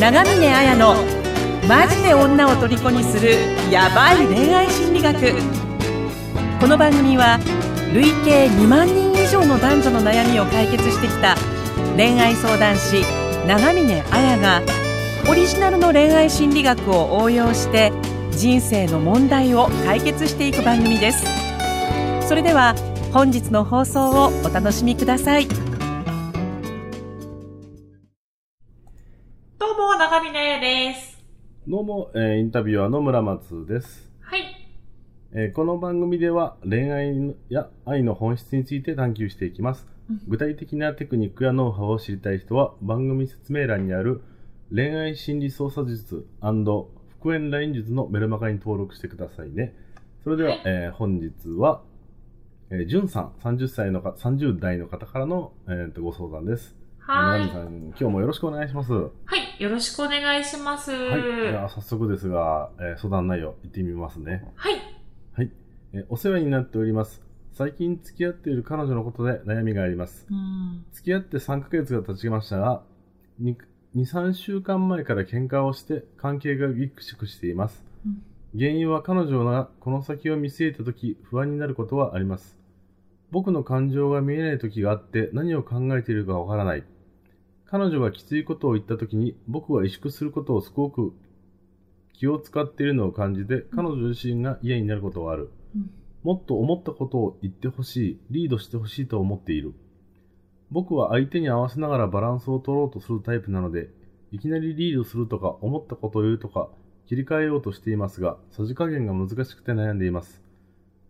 長峰綾のマジで女を虜にするヤバい恋愛心理学。この番組は累計2万人以上の男女の悩みを解決してきた恋愛相談師長峰綾がオリジナルの恋愛心理学を応用して人生の問題を解決していく番組です。それでは本日の放送をお楽しみください。どうも、えーインタビュアーの村松です、はい。えーこの番組では恋愛や愛の本質について探求していきます。うん具体的なテクニックやノウハウを知りたい人は番組説明欄にある恋愛心理操作術復縁ライン術のメルマガに登録してくださいね。それでは、はいえー本日は、えー、じゅんさん、30歳のか、30代の方からの、えーとご相談です。はい。さん、今日もよろしくお願いします。ははい。よろしくお願いします。い。では早速ですが、えー相談内容、いってみますね。はい。はい、えーお世話になっております。最近付き合っている彼女のことで悩みがあります。うん。付き合って3ヶ月が経ちましたが、2、3週間前から喧嘩をして関係がギクシャクしています。うん原因は彼女がこの先を見据えた時不安になることはあります。僕の感情が見えない時があって何を考えているかわからない。彼女がきついことを言った時に僕は萎縮することをすごく気を使っているのを感じて彼女自身が嫌になることがある。うんもっと思ったことを言ってほしい、リードしてほしいと思っている。僕は相手に合わせながらバランスを取ろうとするタイプなので、いきなりリードするとか思ったことを言うとか切り替えようとしていますが、さじ加減が難しくて悩んでいます。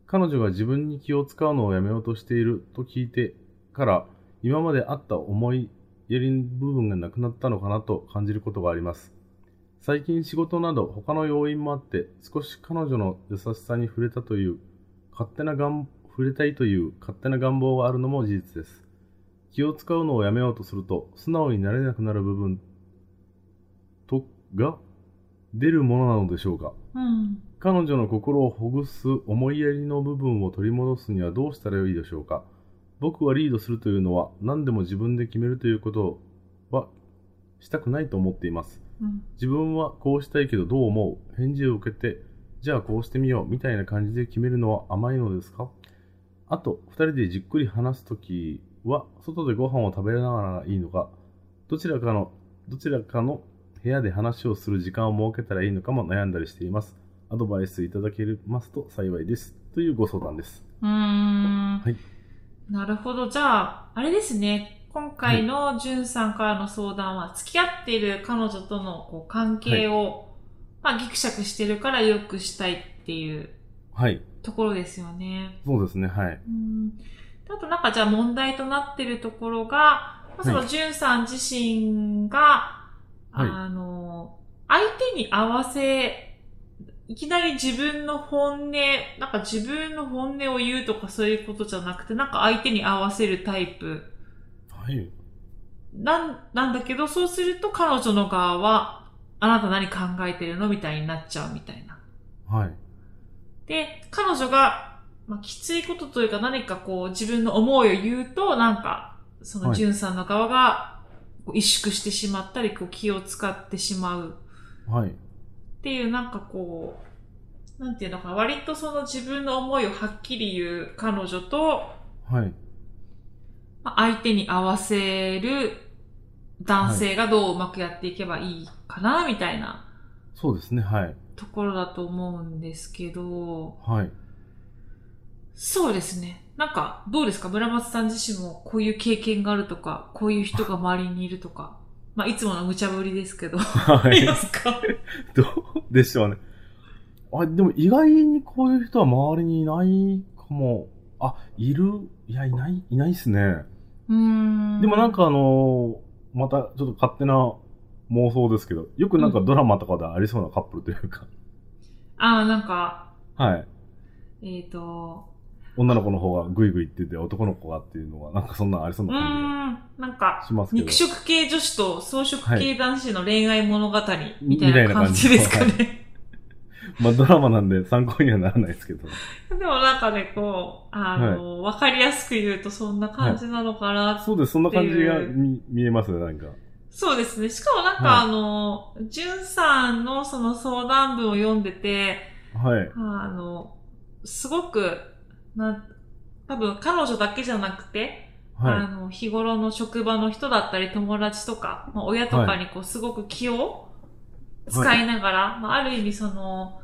彼女が自分に気を使うのをやめようとしていると聞いてから、今まであった思いやり部分がなくなったのかなと感じることがあります。最近仕事など他の要因もあって少し彼女の優しさに触れたという勝手な願触れたいという勝手な願望があるのも事実です。気を使うのをやめようとすると素直になれなくなる部分とが出るものなのでしょうかうん。彼女の心をほぐす思いやりの部分を取り戻すにはどうしたらよいでしょうか僕はリードするというのは何でも自分で決めるということはしたくないと思っています。うん。自分はこうしたいけどどう思う？返事を受けて、じゃあこうしてみようみたいな感じで決めるのは甘いのですか？あと、二人でじっくり話すときは、外でご飯を食べながらがいいのか、どちらかの、どちらかの部屋で話をする時間を設けたらいいのかも悩んだりしています。アドバイスいただけますと幸いです。というご相談です。はい。なるほど。じゃあ、あれですね。今回のじゅんさんからの相談は、付き合っている彼女とのこう関係を、まあ、ギクシャクしてるから良くしたいっていうはい。ところですよね。そうですね、はい。うんであとなんかじゃあ問題となってるところが、まあそのはいじゅんさん自身が、はいあの、相手に合わせ、いきなり自分の本音、なんか自分の本音を言うとかそういうことじゃなくて、なんか相手に合わせるタイプはい。なん、なんだけど、そうすると彼女の側は、あなた何考えてるのみたいになっちゃうみたいな。はい。で、彼女が、まあ、きついことというか何かこう自分の思いを言うと、なんか、そのはいジュンさんの側が萎縮してしまったり、こう気を使ってしまうはい。っていうなんかこう、なんていうのかな、割とその自分の思いをはっきり言う彼女と、はい。まあ相手に合わせる男性がどううまくやっていけばいいかな、みたいなそうですね、はい。ところだと思うんですけど、はい。そうですね。なんか、どうですか？村松さん自身もこういう経験があるとか、こういう人が周りにいるとか。まあ、いつもの無茶ぶりですけど。はいいますか？どうでしょうね。あ、でも意外にこういう人は周りにいないかも。あ、いる？いや、いない、いないっすね。うーん。でもなん、かあのーまたちょっと勝手な妄想ですけど、よくなんかドラマとかでありそうなカップルというか、ああ、なんか、はい。えっ、と、女の子の方がグイグイって言って男の子がっていうのが、なんかそんなんありそうな感ん、なんかじが、しますけど。肉食系女子と草食は系男子の恋愛物語みたいなな感じですかね。まあドラマなんで参考にはならないですけど。でもなんかね、こう、あの、わ、かりやすく言うとそんな感じなのかな。そうです、そんな感じが見見えますね、なんか。そうですね。しかもなんか、はいあの、じゅんさんのその相談文を読んでて、はい。あの、すごく、な、多分彼女だけじゃなくて、あはの、日頃の職場の人だったり友達とか、まあ、親とかにこう、すごく気を使いながら、まあ、ある意味その、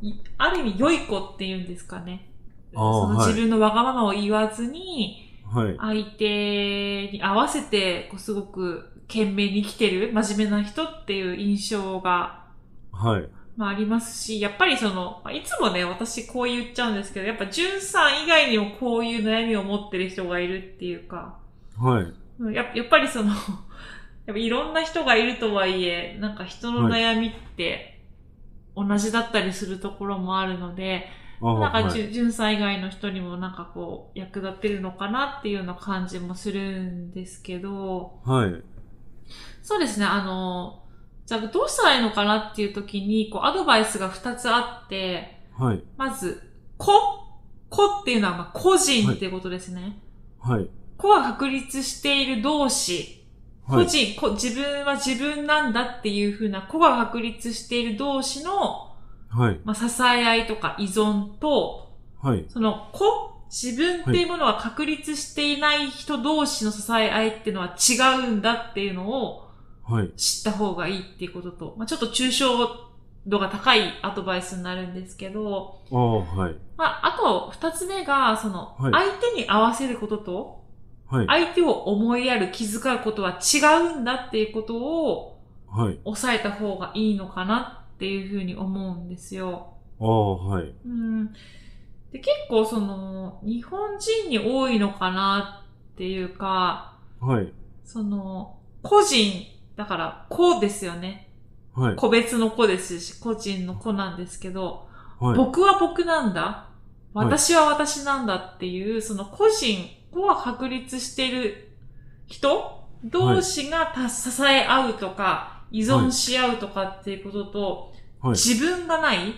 いある意味良い子っていうんですかね。その自分のわがままを言わずに、い。はい。相手に合わせて、こうすごく懸命に生きてる真面目な人っていう印象が、はい。まあありますし、やっぱりその、まあいつもね、私こう言っちゃうんですけど、やっぱ、じゅんさん以外にもこういう悩みを持ってる人がいるっていうか、はい。うんややっぱりその、やっぱいろんな人がいるとはいえ、なんか人の悩みって同じだったりするところもあるので、あなんかはい。じゅ、じゅんさん以外の人にもなんかこう、役立ってるのかなっていうような感じもするんですけど、はい。そうですね、あの、じゃあどうしたらいいのかなっていう時に、こう、アドバイスが2つあって、はい。まず、個個っていうのは、まあ、個人っていうことですね。はい。個が確立している同士、はい。個人、個自分は自分なんだっていうふうな個が確立している同士の、はい。まあ、支え合いとか依存と、はい。その個、自分っていうものが確立していない人同士の支え合いっていうのは違うんだっていうのをはい。知った方がいいっていうことと、まあ、ちょっと抽象度が高いアドバイスになるんですけど、ああ、はい。まあ、あと二つ目が、その、はい相手に合わせることと、はい。相手を思いやる、気遣うことは違うんだっていうことをはい。抑えた方がいいのかなっていうふうに思うんですよ。ああ、はい。うん。で、結構その、日本人に多いのかなっていうか、はい。その、個人、だから、個ですよね。はい。個別の子ですし、個人の子なんですけど、はい。僕は僕なんだ。はい私は私なんだっていう、その個人、子は確立している人同士がた支え合うとか、依存し合うとかっていうことと、はい。自分がない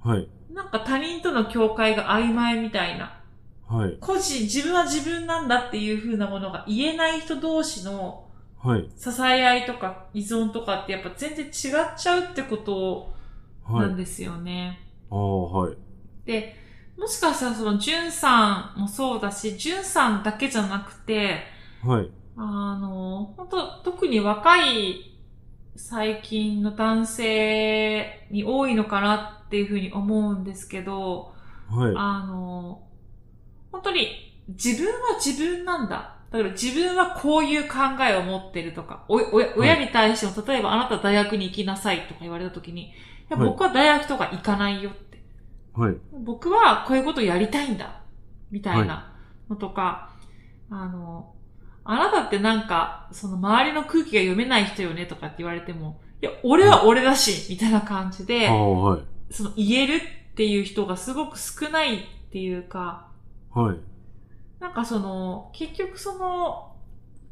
はい。なんか他人との境界が曖昧みたいな。はい。個人、自分は自分なんだっていう風なものが言えない人同士のはい。支え合いとか依存とかってやっぱ全然違っちゃうってことは。ないんですよね。ああ、はい。で、もしかしたらその、じゅんさんもそうだし、じゅんさんだけじゃなくて、はい。あの、本当特に若い最近の男性に多いのかなっていうふうに思うんですけど、はい。あの、本当に自分は自分なんだ。だから自分はこういう考えを持ってるとか、お親親に対しても、例えばあなた大学に行きなさいとか言われたときに、いやはい僕は大学とか行かないよって。はい。僕はこういうことやりたいんだ。みたいなのとか、あの、あなたってなんか、その周りの空気が読めない人よねとかって言われても、いや、俺は俺だし、みたいな感じで。その言えるっていう人がすごく少ないっていうか、はい。なんかその、結局その、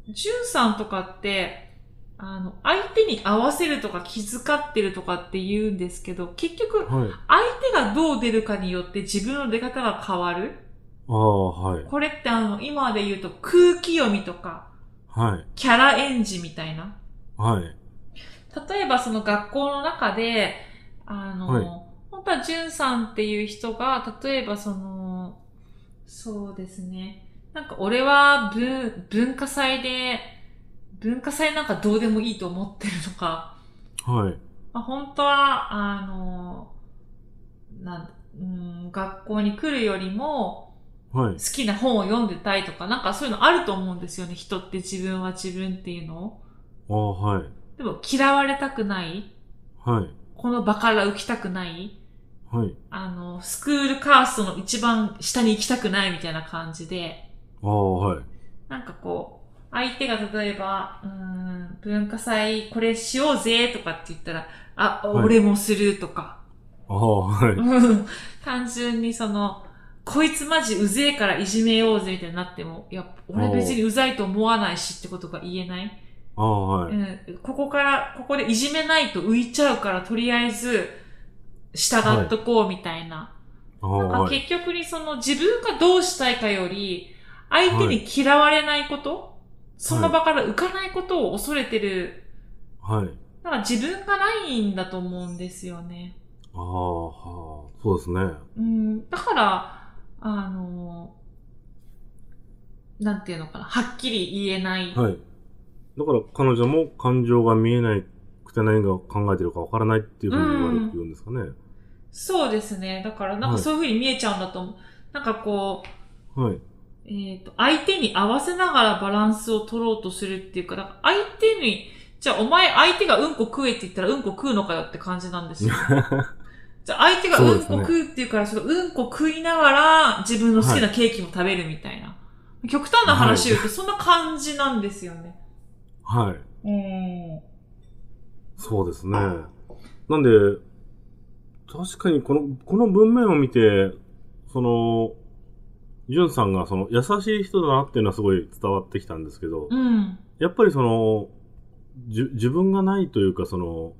ジュンさんとかって、あの、相手に合わせるとか気遣ってるとかって言うんですけど、結局、はい。相手がどう出るかによって自分の出方が変わる。ああ、はい。これってあの、今で言うと空気読みとか、はい。キャラ演じみたいな。はい。例えばその学校の中で、あの、はい本当はジュンさんっていう人が、例えばその、そうですね。なんか俺は文、文化祭で、文化祭なんかどうでもいいと思ってるとか、はい。まあ、本当は、あの、なんだうん、学校に来るよりも、はい好。きな本を読んでたいとか、なんかそういうのあると思うんですよね。人って自分は自分っていうのを。ああ、はい。でも嫌われたくないはい。この場から浮きたくないはい。あの、スクールカーストの一番下に行きたくないみたいな感じで、ああ、はい。なんかこう、相手が例えば、うーん、文化祭これしようぜとかって言ったら、あ、はい俺もするとか、ああ、はい。うん単純にその、こいつマジうぜえからいじめようぜみたいになっても、いや、俺別にうざいと思わないしってことが言えない。ああ、はい。うん、ここから、ここでいじめないと浮いちゃうから、とりあえず、従っとこうみたいな。ああ、なんかはい。結局にその自分がどうしたいかより、相手に嫌われないこと、その場から浮かないことを恐れてる、はい。なんか自分がないんだと思うんですよね。ああ、はあ、そうですね。うん、だから、あの、なんていうのかな、はっきり言えない。はい。だから彼女も感情が見えないくて何が考えてるかわからないっていうふうに言われうんですかね。そうですね。だから、なんかそういうふうに見えちゃうんだと思う。なんかこう、はい。えっ、と、相手に合わせながらバランスを取ろうとするっていうか、だから相手に、じゃあお前相手がうんこ食えって言ったらうんこ食うのかよって感じなんですよ。じゃあ相手がうんこ食うって言うから、そのうんこ食いながら自分の好きなケーキも食べるみたいな。極端な話を言うとそんな感じなんですよね。はい。うん。そうですね。なんで、確かにこの、この文面を見て、その、ジュンさんがその優しい人だなっていうのはすごい伝わってきたんですけど、うん。やっぱりその、じゅ自分がないというかその、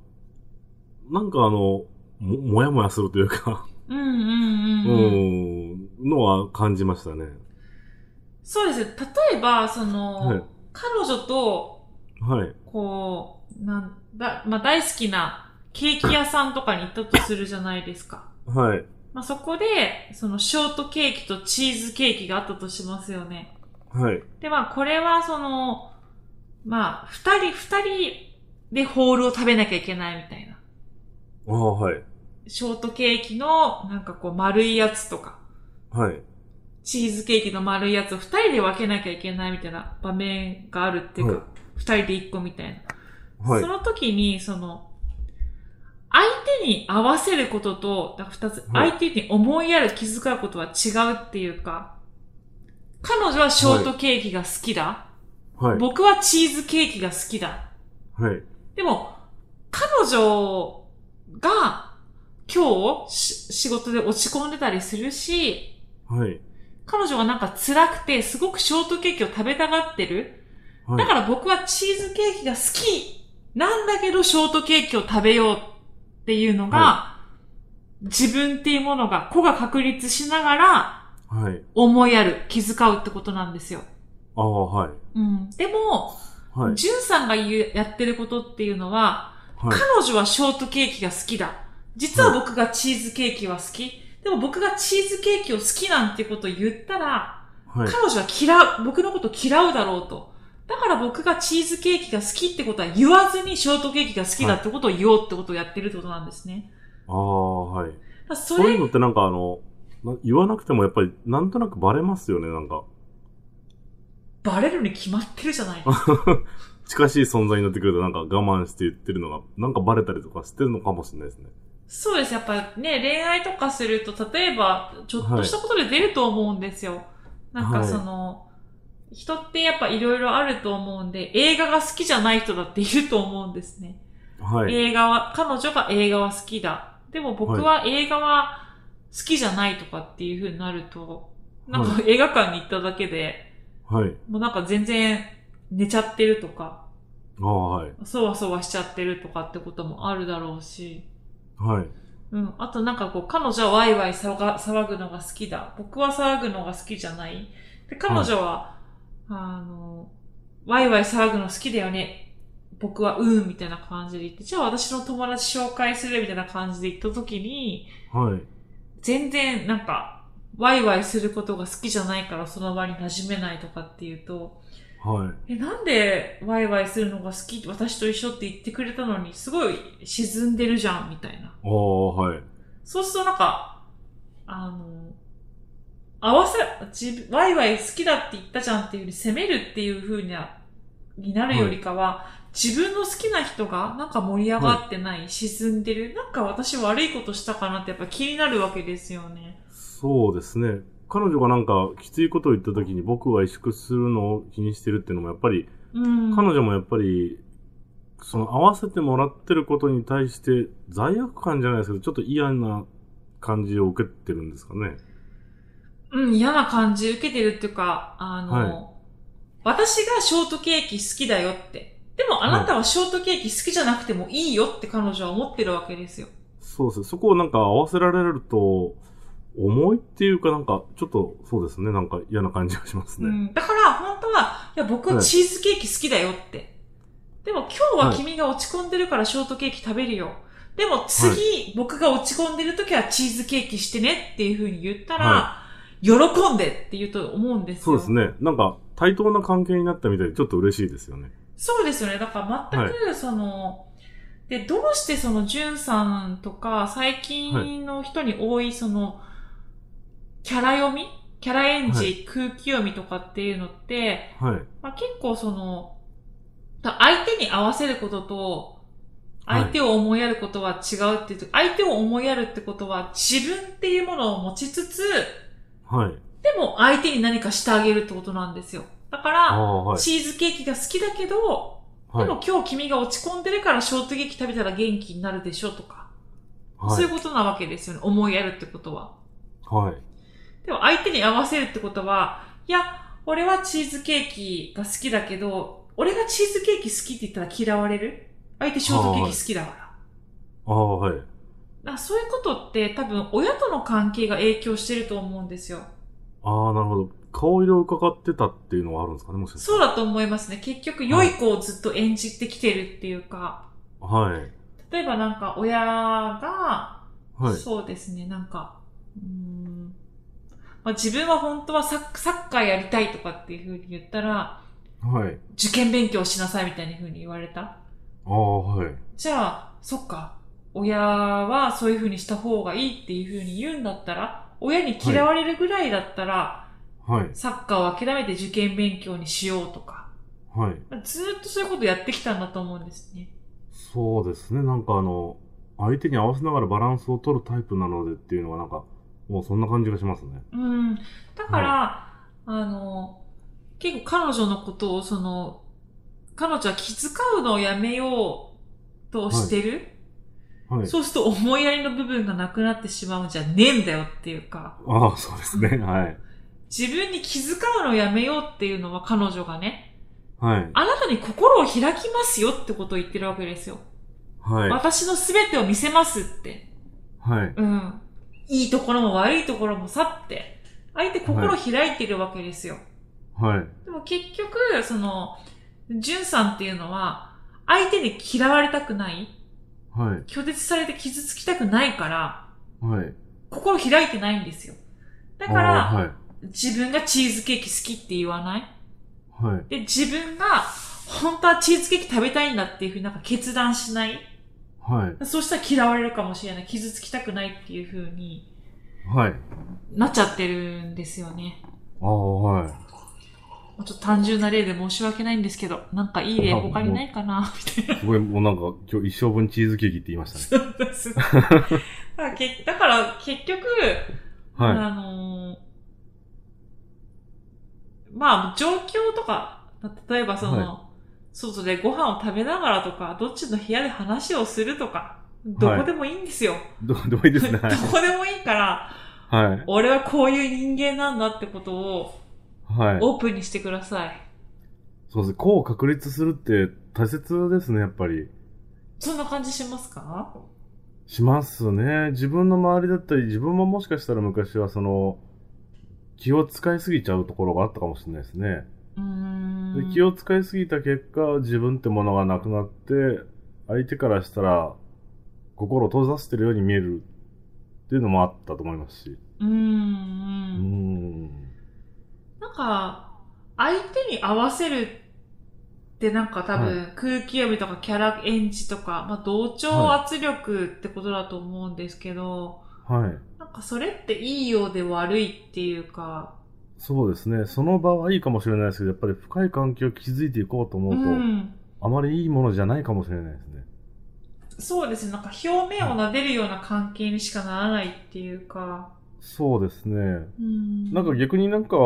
なんかあの、も、もやもやするというか、うんうんううん。うん、ん、のは感じましたね。そうですね。例えば、その、はい彼女と、はい。こう、なんだ、まあ、大好きなケーキ屋さんとかに行ったとするじゃないですか。はい。まあ、そこで、そのショートケーキとチーズケーキがあったとしますよね。はい。で、まあ、これはその、まあ、二人、二人でホールを食べなきゃいけないみたいな。ああ、はい。ショートケーキの、なんかこう、丸いやつとか、はい。チーズケーキの丸いやつを二人で分けなきゃいけないみたいな場面があるっていうはいか、二、人で一個みたいな。はいそ。の時に、その、相手に合わせることと、だから二つ、はい相手に思いやる気遣うことは違うっていうか、彼女はショートケーキが好きだ。はい。僕はチーズケーキが好きだ。はい。でも、彼女が今日し仕事で落ち込んでたりするし、はい。彼女がなんか辛くてすごくショートケーキを食べたがってる。はい。だから僕はチーズケーキが好きなんだけどショートケーキを食べようっていうのが、は自分っていうものが子が確立しながらはい。思いやる、気遣うってことなんですよ。ああ、はい。うん。でも、はい。ジュンさんが言う、やってることっていうのは、はい。彼女はショートケーキが好きだ。実は僕がチーズケーキは好き。でも僕がチーズケーキを好きなんていうことを言ったら、はい。彼女は嫌う、僕のこと嫌うだろうと。だから僕がチーズケーキが好きってことは言わずにショートケーキが好きだってことを言おうってことをやってるってことなんですね。ああ、はい。そそういうれ、のってなんかあの、な言わなくてもやっぱりなんとなくバレますよね、なんか。バレるに決まってるじゃないですか。近しい存在になってくるとなんか我慢して言ってるのが、なんかバレたりとかしてるのかもしれないですね。そうです。やっぱね、恋愛とかすると、例えば、ちょっとしたことで出ると思うんですよ。なんかはいその、人ってやっぱいろいろあると思うんで、映画が好きじゃない人だっていると思うんですね。はい。映画は、彼女が映画は好きだ。でも僕は映画は好きじゃないとかっていう風になると、なんか映画館に行っただけで、はい。もうなんか全然寝ちゃってるとか、ああ、はい。そわそわしちゃってるとかってこともあるだろうし、はい。うん。あとなんかこう、彼女はワイワイ騒ぐのが好きだ。僕は騒ぐのが好きじゃない。で、彼女は、あの、ワイワイ騒ぐの好きだよね。僕はうん、みたいな感じで言って、じゃあ私の友達紹介するみたいな感じで言った時に、はい。全然なんか、ワイワイすることが好きじゃないからその場に馴染めないとかっていうと、はい。え、なんでワイワイするのが好き？私と一緒って言ってくれたのに、すごい沈んでるじゃん、みたいな。ああ、はい。そうするとなんか、あの、合わせ、自分、ワイワイ好きだって言ったじゃんっていうふうに責めるっていうふうにはになるよりかは、自分の好きな人がなんか盛り上がってない、沈んでる、なんか私悪いことしたかなってやっぱ気になるわけですよね。そうですね。彼女がなんかきついことを言った時に僕は萎縮するのを気にしてるっていうのもやっぱり、うん。彼女もやっぱり、その合わせてもらってることに対して罪悪感じゃないですけど、ちょっと嫌な感じを受けてるんですかね。うん、嫌な感じ受けてるっていうか、あの、はい私がショートケーキ好きだよって。でもあなたはショートケーキ好きじゃなくてもいいよって彼女は思ってるわけですよ。そうですね。そこをなんか合わせられると、重いっていうかなんか、ちょっとそうですね、なんか嫌な感じがしますね。うん。だから、本当は、いや、僕はいチーズケーキ好きだよって。でも今日は君が落ち込んでるからショートケーキ食べるよ。でも次、僕が落ち込んでる時はチーズケーキしてねっていう風に言ったら、は喜んでって言うと思うんですよ。そうですね。なんか、対等な関係になったみたいでちょっと嬉しいですよね。そうですよね。だから全く、その、で、どうしてその、ジュンさんとか、最近の人に多い、その、キャラ読み？キャラ演じ、はい空気読みとかっていうのって、はい。まあ、結構その、た相手に合わせることと、はい相手を思いやることは違うっていうと、相手を思いやるってことは自分っていうものを持ちつつ、はい。でも相手に何かしてあげるってことなんですよ。だかあら、あ、はい。チーズケーキが好きだけど、はいでも今日君が落ち込んでるからショートケーキ食べたら元気になるでしょとか、はいそういうことなわけですよね。思いやるってことは。はい。でも相手に合わせるってことは、いや、俺はチーズケーキが好きだけど、俺がチーズケーキ好きって言ったら嫌われる？相手ショートケーキ好きだから。ああ、はい。だそういうことって多分親との関係が影響してると思うんですよ。ああ、なるほど。顔色を伺ってたっていうのはあるんですかね、もしかして。そうだと思いますね。結局良い子をずっと演じてきてるっていうか、はい。例えばなんか親が、はい。そうですね、なんか、うーんまあ、自分は本当はサッサッカーやりたいとかっていうふうに言ったら、はい。受験勉強しなさいみたいなふうに言われた。ああ、はい。じゃあ、そっか。親はそういうふうにした方がいいっていうふうに言うんだったら、親に嫌われるぐらいだったら、はい。サッカーを諦めて受験勉強にしようとか、はい。ずーっとそういうことやってきたんだと思うんですね。そうですね。なんかあの、相手に合わせながらバランスを取るタイプなのでっていうのがなんか、もうそんな感じがしますね。うん。だから、あの、結構彼女のことを、その、彼女は気遣うのをやめようとしてる、はい。そうすると思いやりの部分がなくなってしまうんじゃねえんだよっていうか、ああ、そうですね。はい。自分に気遣うのをやめようっていうのは彼女がね、はい。あなたに心を開きますよってことを言ってるわけですよ。はい。私の全てを見せますって。はい。うん。いいところも悪いところも去って、相手心を開いてるわけですよ。はい。でも結局、その、ジュンさんっていうのは、相手に嫌われたくない、はい。拒絶されて傷つきたくないから、はい。心開いてないんですよ。だかあら、あはい。自分がチーズケーキ好きって言わない？はい。で、自分が、本当はチーズケーキ食べたいんだっていうふうになんか決断しない？はい。そうしたら嫌われるかもしれない。傷つきたくないっていうふうにはい。なっちゃってるんですよね。ああ、はい。ちょっと単純な例で申し訳ないんですけど、なんかいい例あ他にないかなみたいな。すごい、もうなんか、今日一生分チーズケーキって言いましたね。そうです。だからけだから結局、はあのーまあ状況とか、例えばその、は外でご飯を食べながらとか、どっちの部屋で話をするとか、どこでもいいんですよ。い。ど、どういいですね。はい。どこでもいいから、はい。俺はこういう人間なんだってことをはい。オープンにしてください。そうですね。こう確立するって大切ですね、やっぱり。そんな感じしますか？しますね。自分の周りだったり、自分ももしかしたら昔はその、気を使いすぎちゃうところがあったかもしれないですね。うーん。で気を使いすぎた結果、自分ってものがなくなって、相手からしたら、心を閉ざしてるように見えるっていうのもあったと思いますし。うーん。うーうんん。なんか、相手に合わせるってなんか多分、空気読みとかキャラ演じとか、まあ同調圧力ってことだと思うんですけど、はい。なんかそれっていいようで悪いっていうか、そうですね。その場はいいかもしれないですけど、やっぱり深い関係を築いていこうと思うと、うん。あまりいいものじゃないかもしれないですね。そうですね。なんか表面を撫でるような関係にしかならないっていうか、そうですね。うん。なんか逆になんか、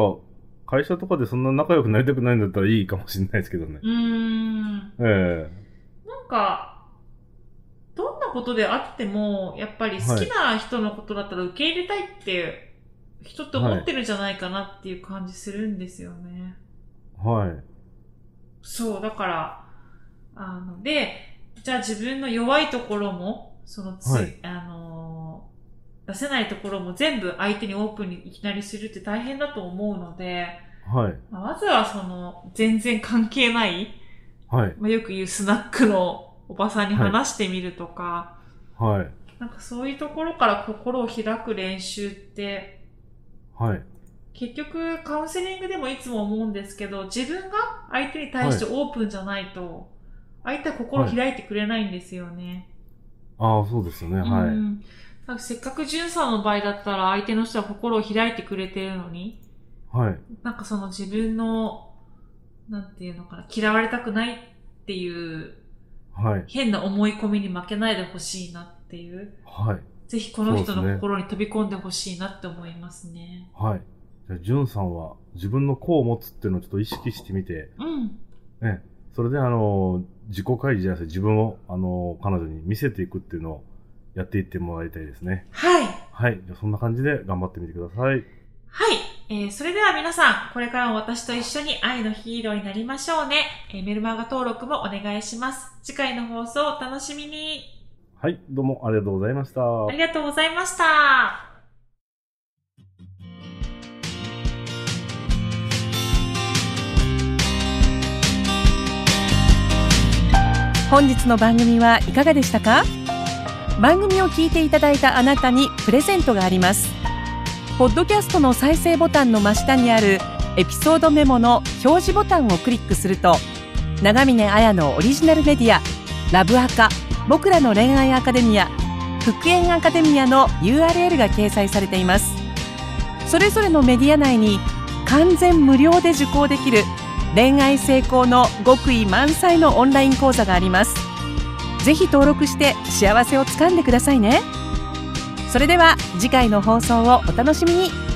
会社とかでそんな仲良くなりたくないんだったらいいかもしれないですけどね。うーん。えなんか、どんなことであっても、やっぱり好きな人のことだったら受け入れたいって、人って思ってるんじゃないかなっていう感じするんですよね。えはい。そう、だから、あの、で、じゃあ自分の弱いところも、そのつい、はいあのー出せないところも全部相手にオープンにいきなりするって大変だと思うので、はい。まずはその、全然関係ない、はい。まあ、よく言うスナックのおばさんに話してみるとか、はい。なんかそういうところから心を開く練習って、はい。結局カウンセリングでもいつも思うんですけど、自分が相手に対してオープンじゃないと、相手は心を開いてくれないんですよね。ああ、そうですよね。はい。うんだからせっかくジュンさんの場合だったら相手の人は心を開いてくれてるのに、はい。なんかその自分の、なんていうのかな、嫌われたくないっていうはい。変な思い込みに負けないでほしいなっていう。はい。ぜひこの人の心に飛び込んでほしいなって思いますね。はい。じゃあ、ジュンさんは自分の子を持つっていうのをちょっと意識してみて、うん。ね。それであの、自己開示じゃなくて自分を、あの、彼女に見せていくっていうのをやっていってもらいたいですね。はい。はい。じゃあ、そんな感じで頑張ってみてください。はい。えー、それでは皆さん、これからも私と一緒に愛のヒーローになりましょうね。えーメルマガ登録もお願いします。次回の放送をお楽しみに。はい。どうもありがとうございました。ありがとうございました。本日の番組はいかがでしたか？番組を聞いていただいたあなたにプレゼントがあります。ポッドキャストの再生ボタンの真下にあるエピソードメモの表示ボタンをクリックすると長峰綾のオリジナルメディアラブアカ僕らの恋愛アカデミア復縁アカデミアの URL が掲載されています。それぞれのメディア内に完全無料で受講できる恋愛成功の極意満載のオンライン講座があります。ぜひ登録して幸せをつかんでくださいね。それでは次回の放送をお楽しみに。